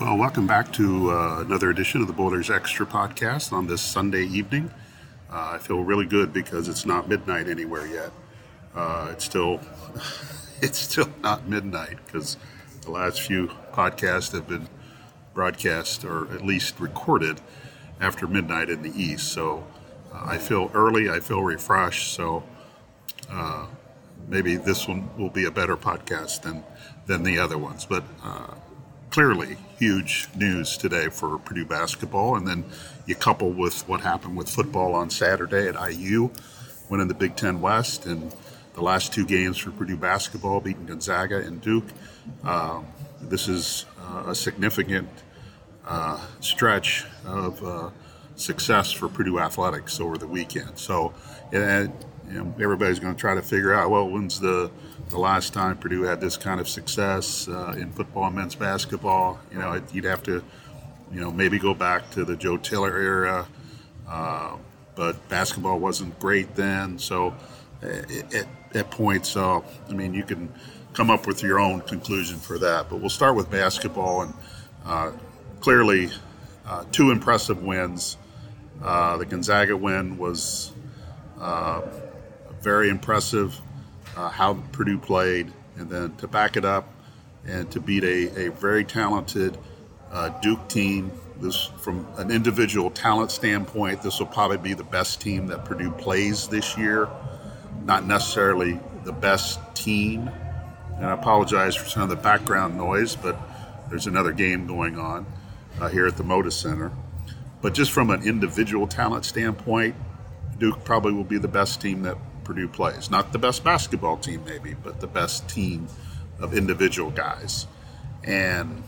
Well, welcome back to uh, another edition of the Boilers Extra podcast on this Sunday evening. Uh, I feel really good because it's not midnight anywhere yet. Uh, it's still it's still not midnight because the last few podcasts have been broadcast or at least recorded after midnight in the east. So uh, I feel early. I feel refreshed. So uh, maybe this one will be a better podcast than than the other ones. But uh, clearly huge news today for Purdue basketball. And then you couple with what happened with football on Saturday at IU, winning the Big Ten West, and the last two games for Purdue basketball, beating Gonzaga and Duke. Um, this is uh, a significant uh, stretch of uh, success for Purdue athletics over the weekend. So, and, you know, everybody's going to try to figure out well, when's the the last time Purdue had this kind of success uh, in football and men's basketball. You know, it, you'd have to, you know, maybe go back to the Joe Tiller era, uh, but basketball wasn't great then. So, at, at points, uh, I mean, you can come up with your own conclusion for that. But we'll start with basketball, and uh, clearly, uh, two impressive wins. Uh, the Gonzaga win was very impressive uh, how Purdue played, and then to back it up and to beat a, a very talented uh, Duke team. This, from an individual talent standpoint, this will probably be the best team that Purdue plays this year. Not necessarily the best team. And I apologize for some of the background noise, but there's another game going on uh, here at the Moda Center. But just from an individual talent standpoint, Duke probably will be the best team that Purdue plays. Not the best basketball team, maybe, but the best team of individual guys. And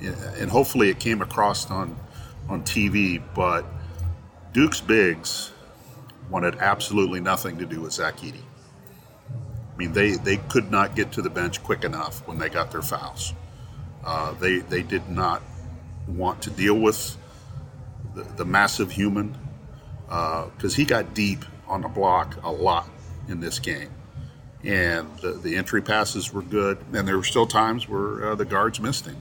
and hopefully it came across on on TV. But Duke's bigs wanted absolutely nothing to do with Zach Edey. I mean, they, they could not get to the bench quick enough when they got their fouls. Uh, they they did not want to deal with the, the massive human because uh, he got deep on the block a lot in this game. And the, the entry passes were good, and there were still times where uh, the guards missed him.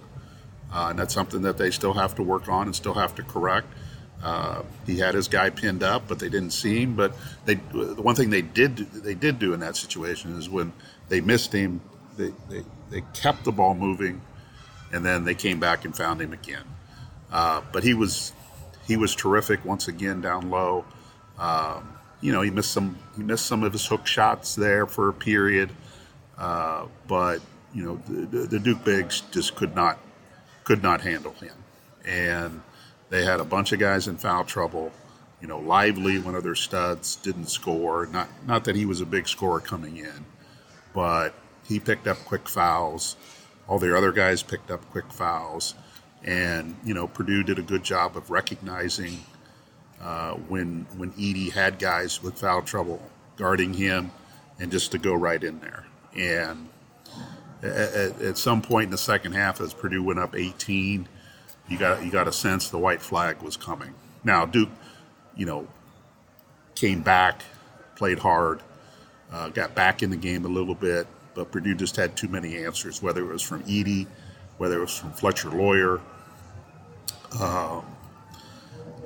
Uh, and that's something that they still have to work on and still have to correct. Uh, he had his guy pinned up, but they didn't see him. But they, the one thing they did they did do in that situation is when they missed him, they, they, they kept the ball moving, and then they came back and found him again. Uh, but he was he was terrific once again down low. Um, you know, he missed some he missed some of his hook shots there for a period, uh, but you know the, the, Duke bigs just could not could not handle him, and they had a bunch of guys in foul trouble. You know, Lively, one of their studs, didn't score. Not not that he was a big scorer coming in, but he picked up quick fouls. All their other guys picked up quick fouls, and you know Purdue did a good job of recognizing uh, when when Edey had guys with foul trouble guarding him, and just to go right in there. And at, at, some point in the second half, as Purdue went up 18, you got you got a sense the white flag was coming. Now Duke, you know, came back, played hard, uh, got back in the game a little bit, but Purdue just had too many answers. Whether it was from Edey, whether it was from Fletcher Loyer, um,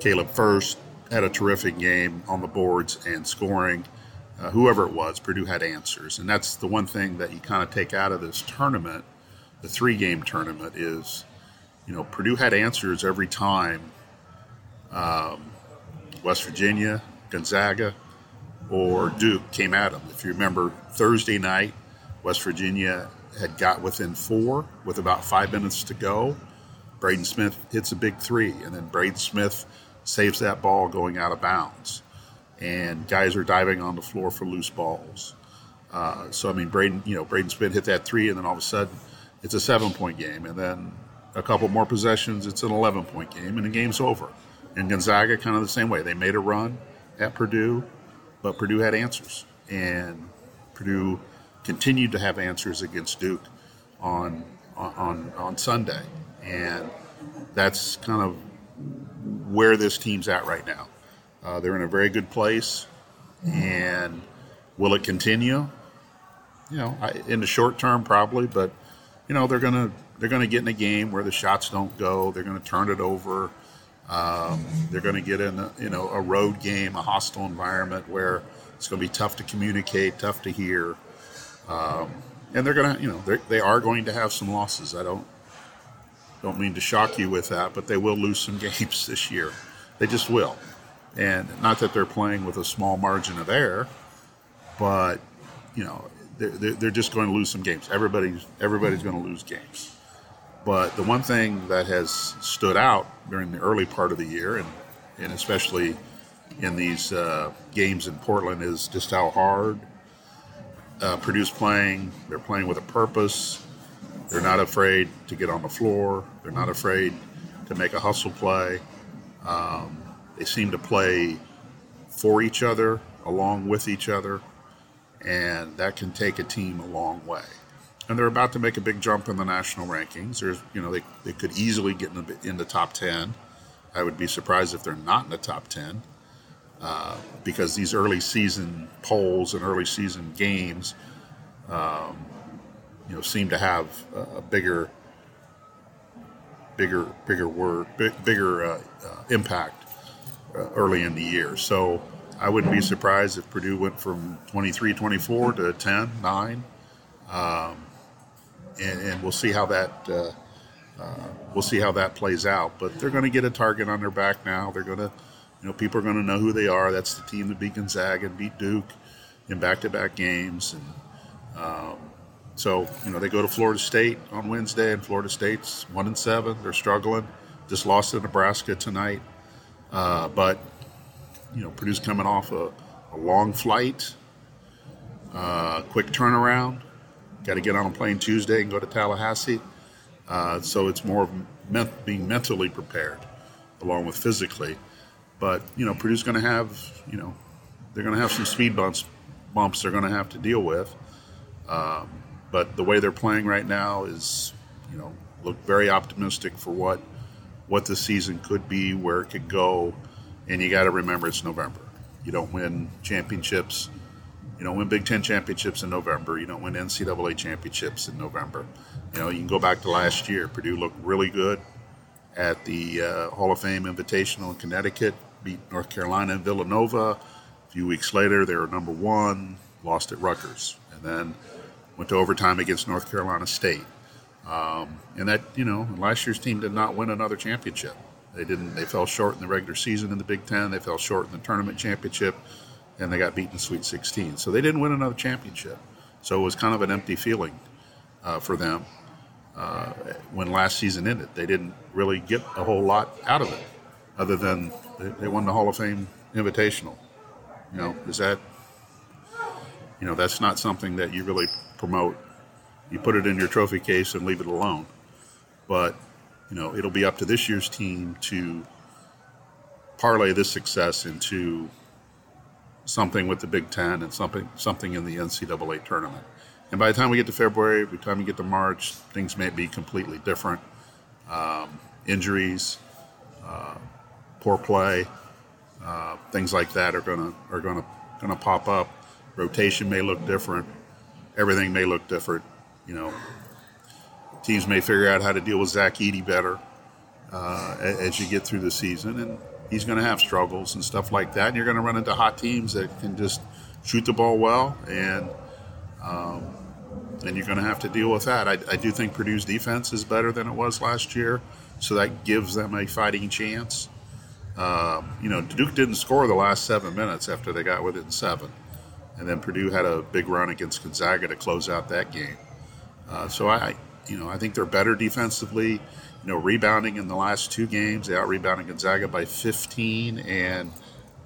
Caleb Furst, had a terrific game on the boards and scoring. Uh, whoever it was, Purdue had answers, and that's the one thing that you kind of take out of this tournament, the three-game tournament, is you know Purdue had answers every time. Um, West Virginia, Gonzaga, or Duke came at them. If you remember Thursday night, West Virginia had got within four with about five minutes to go. Braden Smith hits a big three, and then Braden Smith saves that ball going out of bounds. And guys are diving on the floor for loose balls. Uh, so I mean, Braden, you know, Braden Smith hit that three, and then all of a sudden, it's a seven-point game, and then a couple more possessions, it's an eleven-point game, and the game's over. And Gonzaga, kind of the same way. They made a run at Purdue, but Purdue had answers, and Purdue continued to have answers against Duke on on on Sunday, and that's kind of where this team's at right now. Uh, they're in a very good place, and will it continue? You know, I, in the short term, probably, but you know they're gonna they're to get in a game where the shots don't go. They're to turn it over. Um, they're to get in a, you know a road game, a hostile environment where it's to be tough to communicate, tough to hear, um, and they're to you know they are going to have some losses. I don't don't mean to shock you with that, but they will lose some games this year. They just will, and not that they're playing with a small margin of error, but you know they're, they're just going to lose some games. Everybody's everybody's going to lose games. But the one thing that has stood out during the early part of the year, and, and especially in these uh, games in Portland, is just how hard uh, Purdue's playing. They're playing with a purpose. They're not afraid to get on the floor. They're not afraid to make a hustle play. Um, they seem to play for each other, along with each other, and that can take a team a long way and they're about to make a big jump in the national rankings. There's, you know, they, they could easily get in the, in the top 10. I would be surprised if they're not in the top 10 uh, because these early season polls and early season games, um, you know, seem to have a, bigger, bigger, bigger word, bigger uh, uh, impact uh, early in the year. So I wouldn't be surprised if Purdue went from 23, 24 to 10, 9. Um, and, and we'll see how that uh, uh, we'll see how that plays out. But they're going to get a target on their back now. They're going to, you know, people are going to know who they are. That's the team that beat Gonzaga and beat Duke in back-to-back games, and um, so you know they go to Florida State on Wednesday, and Florida State's one and seven. They're struggling. Just lost to Nebraska tonight, uh, but you know Purdue's coming off a, a long flight, uh, quick turnaround. Got to get on a plane Tuesday and go to Tallahassee. Uh, so it's more of being mentally prepared along with physically. But, you know, Purdue's going to have, you know, they're going to have some speed bumps, bumps they're going to have to deal with. Um, but the way they're playing right now is, you know, look very optimistic for what what the season could be, where it could go. And you got to remember it's November. You don't win championships you don't win Big Ten championships in November. You don't win NCAA championships in November. You know, you can go back to last year. Purdue looked really good at the uh, Hall of Fame Invitational in Connecticut, beat North Carolina and Villanova. A few weeks later, they were number one, lost at Rutgers, and then went to overtime against North Carolina State. Um, and that, you know, last year's team did not win another championship. They didn't. They fell short in the regular season in the Big Ten. They fell short in the tournament championship and they got beaten in Sweet 16. So they didn't win another championship. So it was kind of an empty feeling uh, for them uh, when last season ended. They didn't really get a whole lot out of it, other than they, they won the Hall of Fame Invitational. You know, is that you know that's not something that you really promote. You put it in your trophy case and leave it alone. But you know, it'll be up to this year's team to parlay this success into something with the Big Ten and something something in the NCAA tournament. And by the time we get to February, by the time we get to March, things may be completely different. Um, injuries, uh, poor play, uh, things like that are gonna are gonna gonna pop up. Rotation may look different. Everything may look different. You know, teams may figure out how to deal with Zach Edey better uh, as you get through the season, and he's going to have struggles and stuff like that. And you're going to run into hot teams that can just shoot the ball well, and um, and you're going to have to deal with that. I, I, do think Purdue's defense is better than it was last year, so that gives them a fighting chance. Um, you know, Duke didn't score the last seven minutes after they got within seven, and then Purdue had a big run against Gonzaga to close out that game. Uh, so I, you know, I think they're better defensively you know, rebounding in the last two games. They out rebounded Gonzaga by 15, and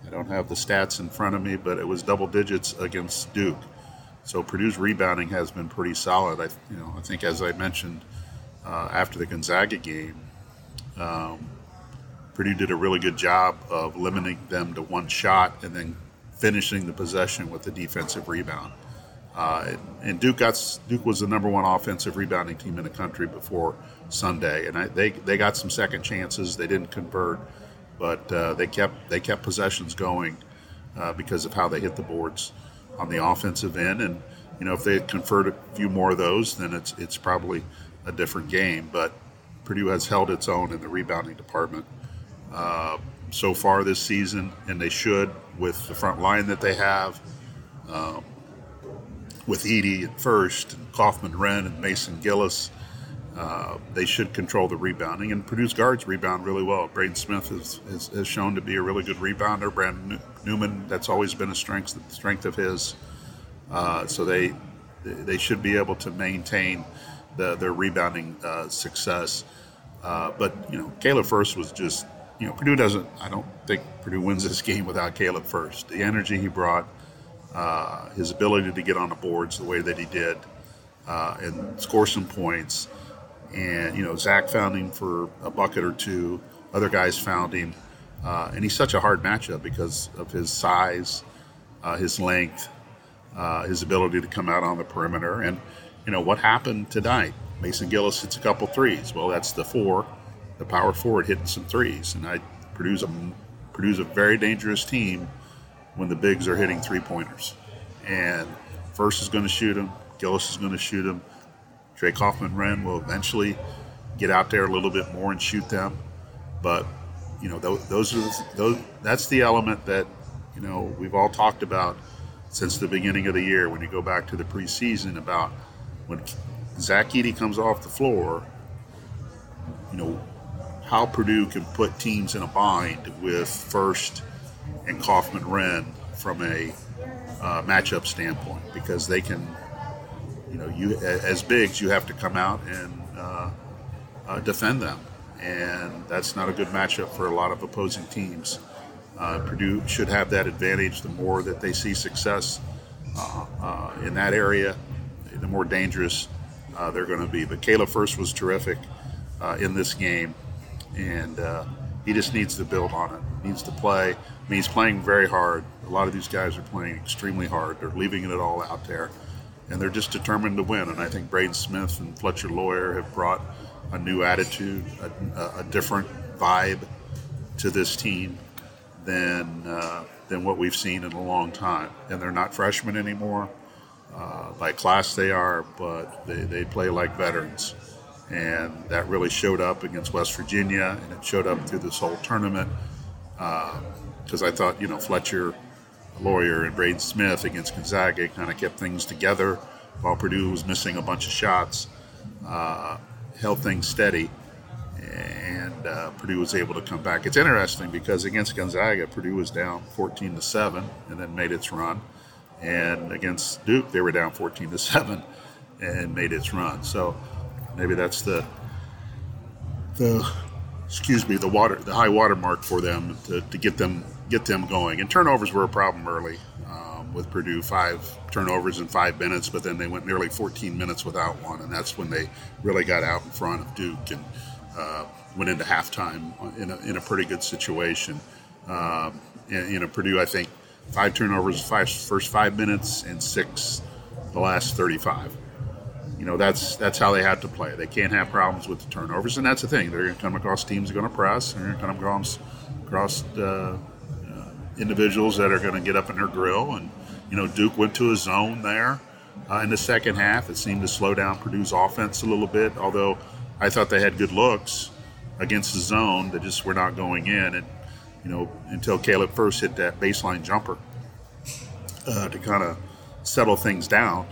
I don't have the stats in front of me, but it was double digits against Duke. So Purdue's rebounding has been pretty solid. I, you know, I think as I mentioned uh, after the Gonzaga game, um, Purdue did a really good job of limiting them to one shot and then finishing the possession with the defensive rebound. Uh, and Duke got Duke was the number one offensive rebounding team in the country before Sunday, and I, they they got some second chances. They didn't convert, but uh, they kept they kept possessions going uh, because of how they hit the boards on the offensive end. And you know, if they had converted a few more of those, then it's it's probably a different game. But Purdue has held its own in the rebounding department uh, so far this season, and they should with the front line that they have. Um, with Edey at Furst, and Kaufman-Renn, and Mason Gillis. Uh, they should control the rebounding, and Purdue's guards rebound really well. Braden Smith has, has, has shown to be a really good rebounder. Brandon Newman, that's always been a strength strength of his. Uh, so they they should be able to maintain the, their rebounding uh, success. Uh, but you know, Caleb Furst was just you know Purdue doesn't. I don't think Purdue wins this game without Caleb Furst. The energy he brought, uh, his ability to get on the boards the way that he did, uh, and score some points. And you know, Zach found him for a bucket or two. Other guys found him, uh, and he's such a hard matchup because of his size, uh, his length, uh, his ability to come out on the perimeter. And you know what happened tonight? Mason Gillis hits a couple threes. Well, that's the four, the power forward hitting some threes, and I produce a produce a very dangerous team when the bigs are hitting three pointers. And Furst is going to shoot him. Gillis is going to shoot him. Trey Kaufman-Renn will eventually get out there a little bit more and shoot them. But you know, those, those are those. That's the element that you know we've all talked about since the beginning of the year. When you go back to the preseason, about when Zach Edey comes off the floor, you know how Purdue can put teams in a bind with Furst and Kaufman-Renn from a uh, matchup standpoint because they can, you know, you as bigs you have to come out and uh, uh, defend them, and that's not a good matchup for a lot of opposing teams. Uh, Purdue should have that advantage. The more that they see success uh, uh, in that area, the more dangerous they're going to be. But Caleb Furst was terrific in this game, and he just needs to build on it. He Needs to play I mean, he's playing very hard. A lot of these guys are playing extremely hard. They're leaving it all out there, and they're just determined to win. And I think Braden Smith and Fletcher Loyer have brought a new attitude, a, a different vibe to this team than uh, than what we've seen in a long time. And they're not freshmen anymore. Uh, by class they are, but they, they play like veterans. And that really showed up against West Virginia, and it showed up through this whole tournament. Uh, because I thought, you know, Fletcher, Loyer, and Braden Smith against Gonzaga kind of kept things together while Purdue was missing a bunch of shots, uh, held things steady, and uh, Purdue was able to come back. It's interesting because against Gonzaga, Purdue was down 14 to 7 and then made its run. And against Duke, they were down 14 to 7 and made its run. So maybe that's the the excuse me the water the high water mark for them to, to get them get them going. And turnovers were a problem early um, with Purdue. Five turnovers in five minutes, but then they went nearly 14 minutes without one, and that's when they really got out in front of Duke and uh, went into halftime in a, in a pretty good situation. Uh, and, you know, Purdue, I think, five turnovers five first five minutes and six the last 35 you know that's that's how they have to play. They can't have problems with the turnovers, and that's the thing. They're going to come across teams that are going to press. and They're going to come across across uh, individuals that are going to get up in their grill. And, you know, Duke went to a zone there uh, in the second half. It seemed to slow down Purdue's offense a little bit, although I thought they had good looks against the zone They just were not going in. And, you know, until Caleb Furst hit that baseline jumper uh, to kind of settle things down.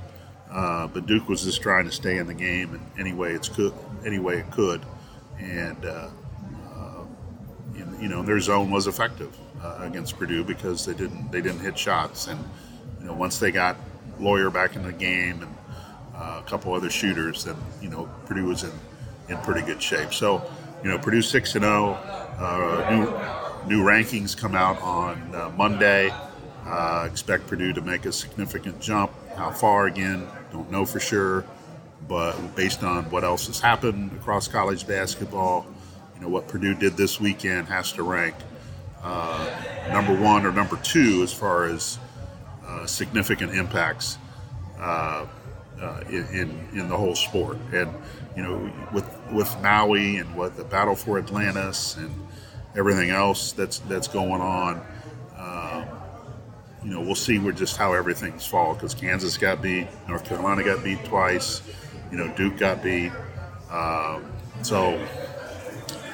Uh, but Duke was just trying to stay in the game in any way it's could, any way it could, and uh, uh, you know their zone was effective uh, against Purdue because they didn't they didn't hit shots, and you know once they got Loyer back in the game and uh, a couple other shooters, then you know Purdue was in in pretty good shape. So you know Purdue six and zero. Uh, new new rankings come out on Monday. Expect Purdue to make a significant jump. How far again? Don't know for sure, but based on what else has happened across college basketball, you know what Purdue did this weekend has to rank uh, number one or number two as far as uh, significant impacts uh, uh, in, in the whole sport. And you know, with with Maui and what the battle for Atlantis and everything else that's that's going on, you know, we'll see where just how everything's fall because Kansas got beat, North Carolina got beat twice, you know, Duke got beat. Um, so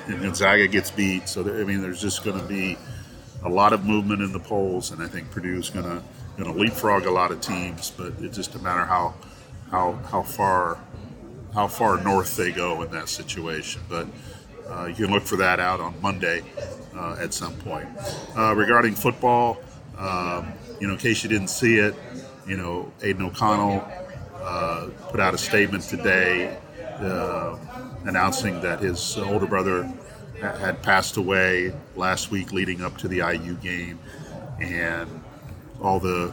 Gonzaga gets beat. So I mean, there's just going to be a lot of movement in the polls, and I think Purdue's going to going to leapfrog a lot of teams. But it's just a matter how how how far how far north they go in that situation. But uh, you can look for that out on Monday uh, at some point. Uh, regarding football, um, you know, in case you didn't see it, you know, Aidan O'Connell uh, put out a statement today uh, announcing that his older brother had passed away last week leading up to the IU game, and all the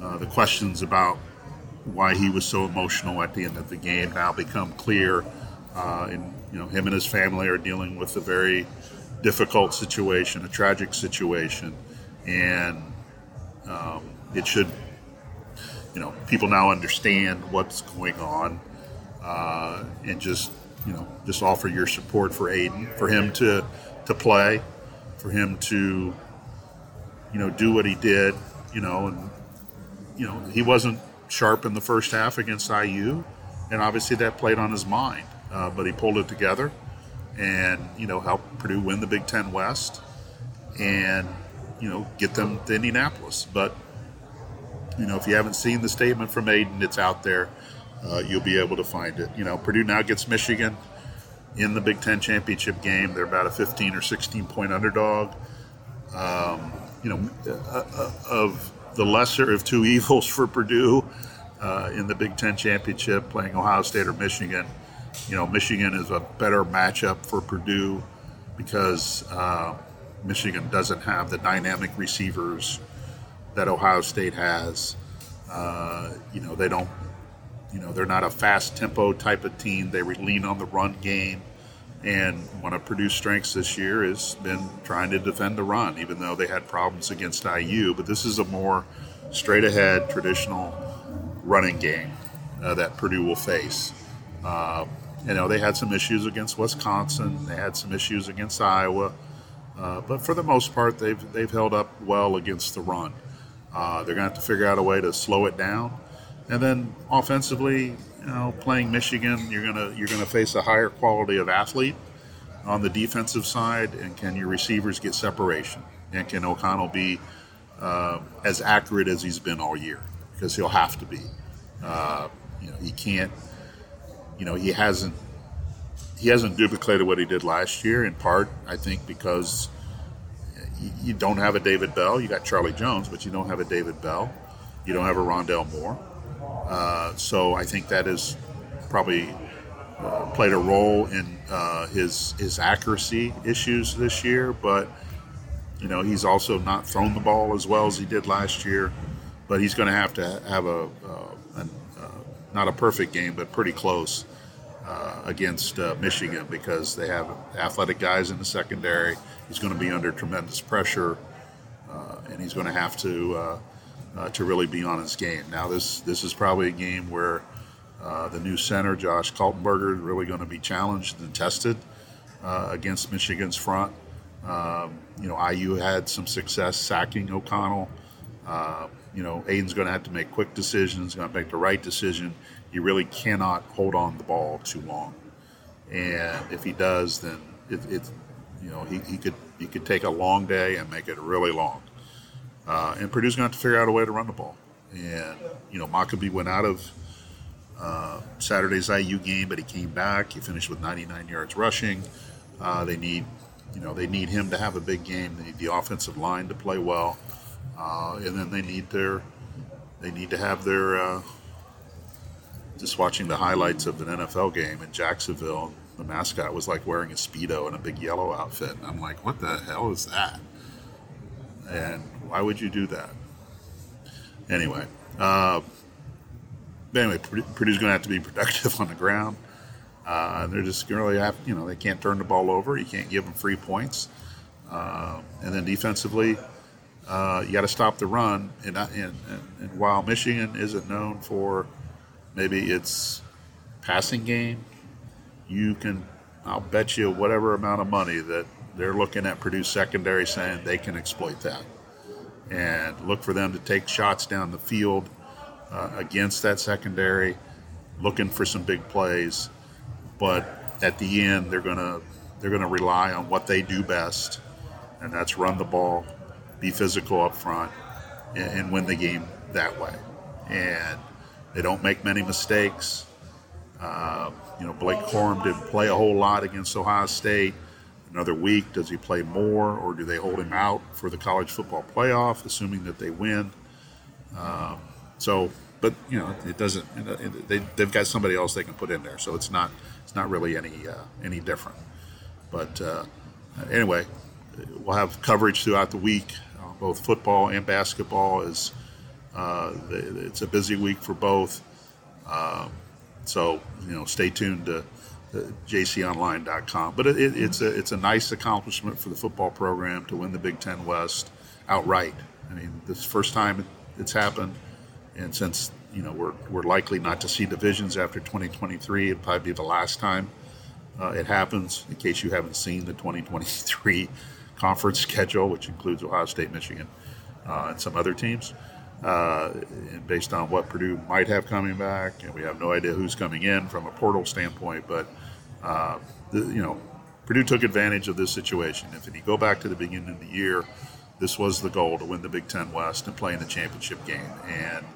uh, the questions about why he was so emotional at the end of the game now become clear. Uh, and you know, him and his family are dealing with a very difficult situation, a tragic situation, and um, it should, you know, people now understand what's going on, uh, and just you know, just offer your support for Aidan, for him to to play, for him to, you know, do what he did, you know, and you know, he wasn't sharp in the first half against IU, and obviously that played on his mind. Uh, but he pulled it together, and you know, helped Purdue win the Big Ten West, and you know, get them to Indianapolis. But you know, if you haven't seen the statement from Aidan, it's out there uh, you'll be able to find it. You know, Purdue now gets Michigan in the Big Ten championship game. They're about a 15 or 16 point underdog. Um, you know, uh, uh, of the lesser of two evils for Purdue uh, in the Big Ten championship, playing Ohio State or Michigan. You know, Michigan is a better matchup for Purdue because uh, Michigan doesn't have the dynamic receivers that Ohio State has. Uh, you know, they don't you know, they're not a fast tempo type of team. They lean on the run game. And one of Purdue's strengths this year has been trying to defend the run, even though they had problems against IU. But this is a more straight ahead, traditional running game uh, that Purdue will face. Uh, you know, they had some issues against Wisconsin, they had some issues against Iowa. Uh, but for the most part, they've, they've held up well against the run. Uh, they're going to have to figure out a way to slow it down. And then offensively, you know, playing Michigan, you're gonna you're gonna face a higher quality of athlete on the defensive side, and can your receivers get separation? And can O'Connell be uh, as accurate as he's been all year? Because he'll have to be. Uh, you know, he can't. You know, he hasn't. He hasn't duplicated what he did last year. In part, I think because you don't have a David Bell. You got Charlie Jones, but you don't have a David Bell. You don't have a Rondale Moore. Uh, so I think that has probably uh, played a role in uh, his his accuracy issues this year. But you know he's also not thrown the ball as well as he did last year. But he's going to have to have a, uh, a not a perfect game, but pretty close uh, against uh, Michigan because they have athletic guys in the secondary. He's going to be under tremendous pressure, uh, and he's going to have to uh, to really be on his game. Now, this this is probably a game where uh, the new center, Josh Kaltenberger, is really going to be challenged and tested uh, against Michigan's front. Um, you know, IU had some success sacking O'Connell. Uh, you know, Aidan's going to have to make quick decisions, going to make the right decision. He really cannot hold on the ball too long, and if he does, then it, it you know, he, he could he could take a long day and make it really long. Uh, and Purdue's going to have to figure out a way to run the ball. And, you know, Mockobee went out of uh, Saturday's IU game, but he came back. He finished with 99 yards rushing. Uh, they need, you know, they need him to have a big game. They need the offensive line to play well, uh, and then they need their, they need to have their. Just watching the highlights of an NFL game in Jacksonville, the mascot was like wearing a speedo and a big yellow outfit, and I'm like, what the hell is that? And why would you do that? Anyway, uh, anyway, Purdue's going to have to be productive on the ground. Uh, they're just really have, you know, they can't turn the ball over. You can't give them free points. Uh, and then defensively, uh, you got to stop the run. And, and, and, and, while Michigan isn't known for maybe its passing game, you can, I'll bet you whatever amount of money that they're looking at Purdue secondary saying they can exploit that and look for them to take shots down the field uh, against that secondary, looking for some big plays. but at the end they're gonna they're gonna rely on what they do best, and that's run the ball, be physical up front, and, and win the game that way. And they don't make many mistakes. Uh, you know, Blake Corum didn't play a whole lot against Ohio State. Another week, does he play more, or do they hold him out for the college football playoff, assuming that they win? Um, so, but you know, it doesn't. You know, they they've got somebody else they can put in there, so it's not it's not really any uh, any different. But uh, anyway, we'll have coverage throughout the week, uh, both football and basketball. Is uh, it's a busy week for both. Um, so you know, stay tuned to jconline.com. But it, it, it's a it's a nice accomplishment for the football program to win the Big Ten West outright. I mean, this is the first time it's happened, and since you know we're we're likely not to see divisions after 2023, it'll probably be the last time uh, it happens. In case you haven't seen the 2023 conference schedule, which includes Ohio State, Michigan, uh, and some other teams. Uh, based on what Purdue might have coming back, and we have no idea who's coming in from a portal standpoint. But uh, the, you know, Purdue took advantage of this situation. If you go back to the beginning of the year, this was the goal to win the Big Ten West and play in the championship game. And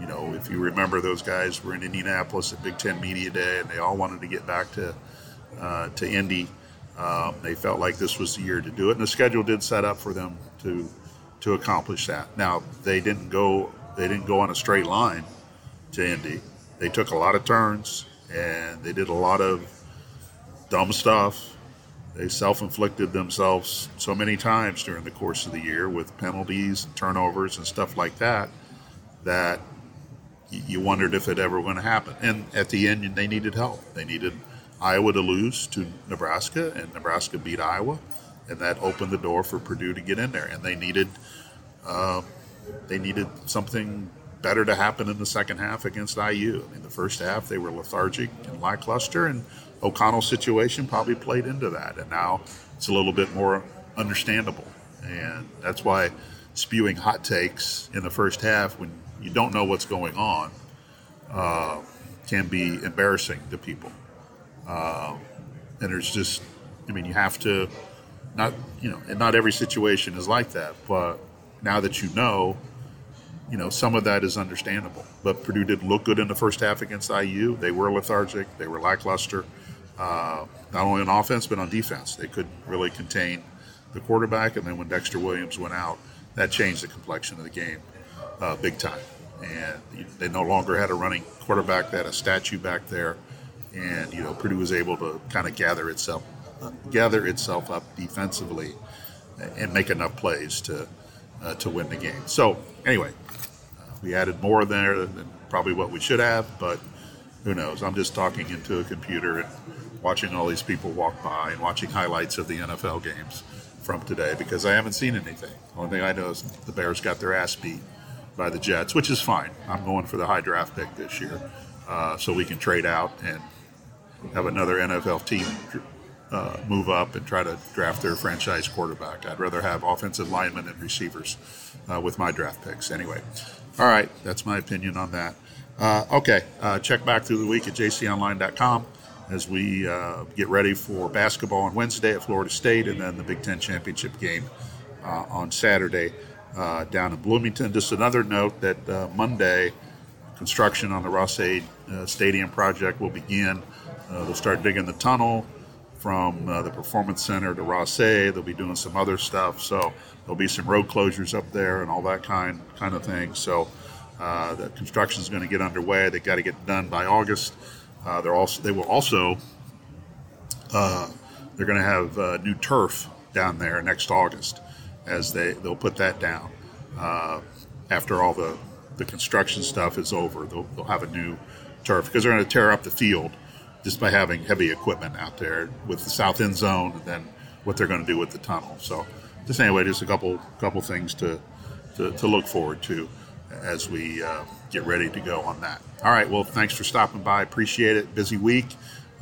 you know, if you remember, those guys were in Indianapolis at Big Ten Media Day, and they all wanted to get back to uh, to Indy. Um, they felt like this was the year to do it, and the schedule did set up for them to to accomplish that. Now they didn't go they didn't go on a straight line to Indy. They took a lot of turns and they did a lot of dumb stuff. They self-inflicted themselves so many times during the course of the year with penalties and turnovers and stuff like that that you wondered if it ever going to happen. And at the end, they needed help. They needed Iowa to lose to Nebraska, and Nebraska beat Iowa and that opened the door for Purdue to get in there. And they needed uh, they needed something better to happen in the second half against IU. In the first half, they were lethargic and lackluster, and O'Connell's situation probably played into that. And now it's a little bit more understandable, and that's why spewing hot takes in the first half when you don't know what's going on uh, can be embarrassing to people. Uh, and there's just, I mean, you have to not you know, and not every situation is like that. But now that you know, you know, some of that is understandable. But Purdue did look good in the first half against IU. They were lethargic. They were lackluster, uh, not only on offense but on defense. They couldn't really contain the quarterback. And then when Dexter Williams went out, that changed the complexion of the game uh, big time. And they no longer had a running quarterback; they had a statue back there. And you know, Purdue was able to kind of gather itself gather itself up defensively and make enough plays to uh, to win the game. So anyway, uh, we added more there than probably what we should have, but who knows? I'm just talking into a computer and watching all these people walk by and watching highlights of the NFL games from today because I haven't seen anything. The only thing I know is the Bears got their ass beat by the Jets, which is fine. I'm going for the high draft pick this year, uh, so we can trade out and have another NFL team uh, move up and try to draft their franchise quarterback. I'd rather have offensive linemen and receivers uh, with my draft picks. Anyway, all right, that's my opinion on that. Uh, okay, uh, check back through the week at jconline.com as we uh, get ready for basketball on Wednesday at Florida State and then the Big Ten championship game uh, on Saturday down in Bloomington. Just another note that Monday, construction on the Ross-Ade Stadium project will begin. they'll start digging the tunnel from uh, the Performance Center to Ross-Ade. They'll be doing some other stuff. So there'll be some road closures up there and all that kind kind of thing. So uh, the construction is going to get underway. They got to get done by August. Uh, they're also they will also uh, they're going to have uh, new turf down there next August as they they'll put that down uh, after all the the construction stuff is over. They'll, they'll have a new turf because they're going to tear up the field just by having heavy equipment out there with the south end zone and then what they're going to do with the tunnel. So, just anyway, just a couple couple things to to, to look forward to as we uh, get ready to go on that. All right. Well, thanks for stopping by. Appreciate it. Busy week.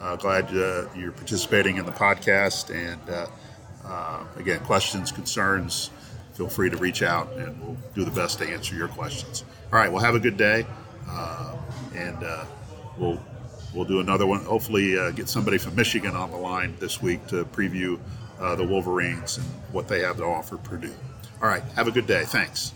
Uh, glad uh, you're participating in the podcast. And uh, uh, again, questions, concerns, feel free to reach out and we'll do the best to answer your questions. All right. Well, have a good day. Uh, and we'll we'll do another one. Hopefully, uh, get somebody from Michigan on the line this week to preview uh, the Wolverines and what they have to offer Purdue. All right. Have a good day. Thanks.